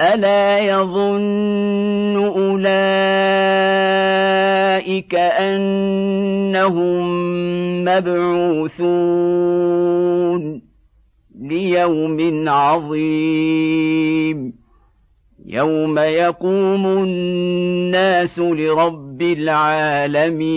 الا يظن اولئك انهم مبعوثون ليوم عظيم يوم يقوم الناس لرب العالمين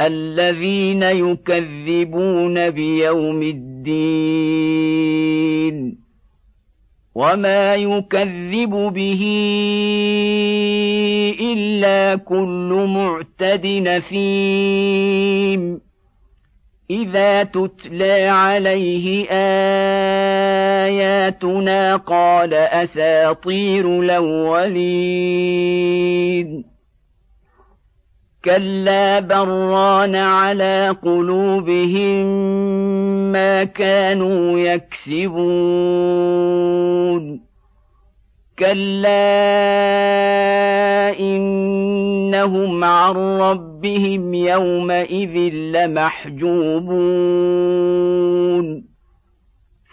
الذين يكذبون بيوم الدين وما يكذب به إلا كل معتد نثيم إذا تتلى عليه آياتنا قال أساطير الأولين. كلا بران على قلوبهم ما كانوا يكسبون كلا انهم عن ربهم يومئذ لمحجوبون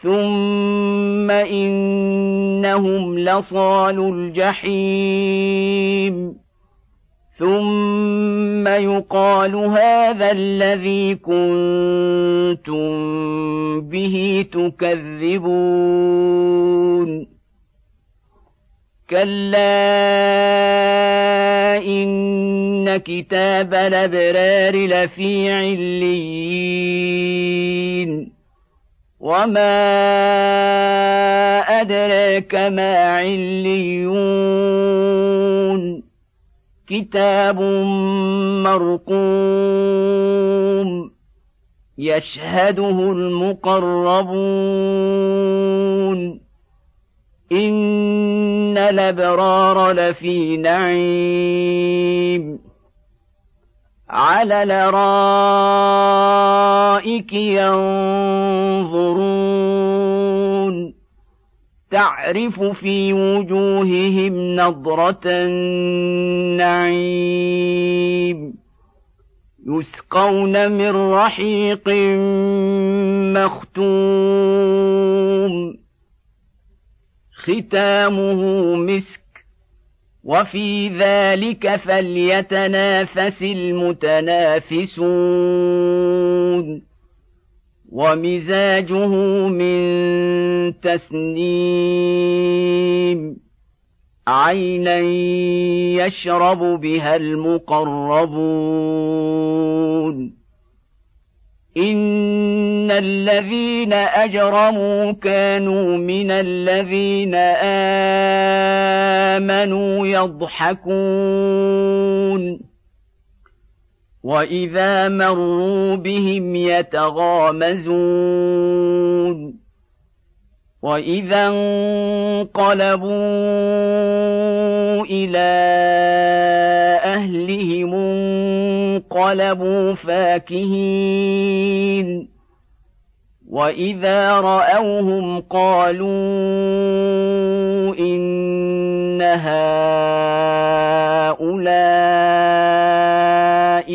ثم انهم لصال الجحيم ثم يقال هذا الذي كنتم به تكذبون كلا ان كتاب الابرار لفي عليين وما ادراك ما عليون كتاب مرقوم يشهده المقربون. إن الأبرار لفي نعيم. على الأرائك ينظرون. تعرف في وجوههم نضرة النعيم. يسقون من رحيق مختوم. ختامه مسك. وفي ذلك فليتنافس المتنافسون. ومزاجه من تسنيم عينا يشرب بها المقربون. إن الذين أجرموا كانوا من الذين آمنوا يضحكون. واذا مروا بهم يتغامزون واذا انقلبوا إلى اهلهم انقلبوا فاكهين واذا راوهم قالوا ان هؤلاء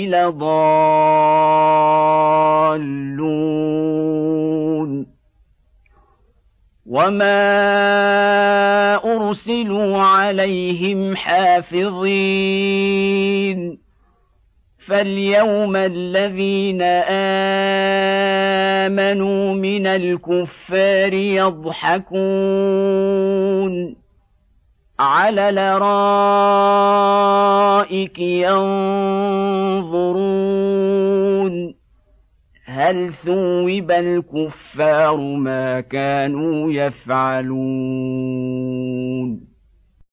لضالون وما ارسلوا عليهم حافظين فاليوم الذين امنوا من الكفار يضحكون على الأرائك ينظرون. هل ثوب الكفار ما كانوا يفعلون؟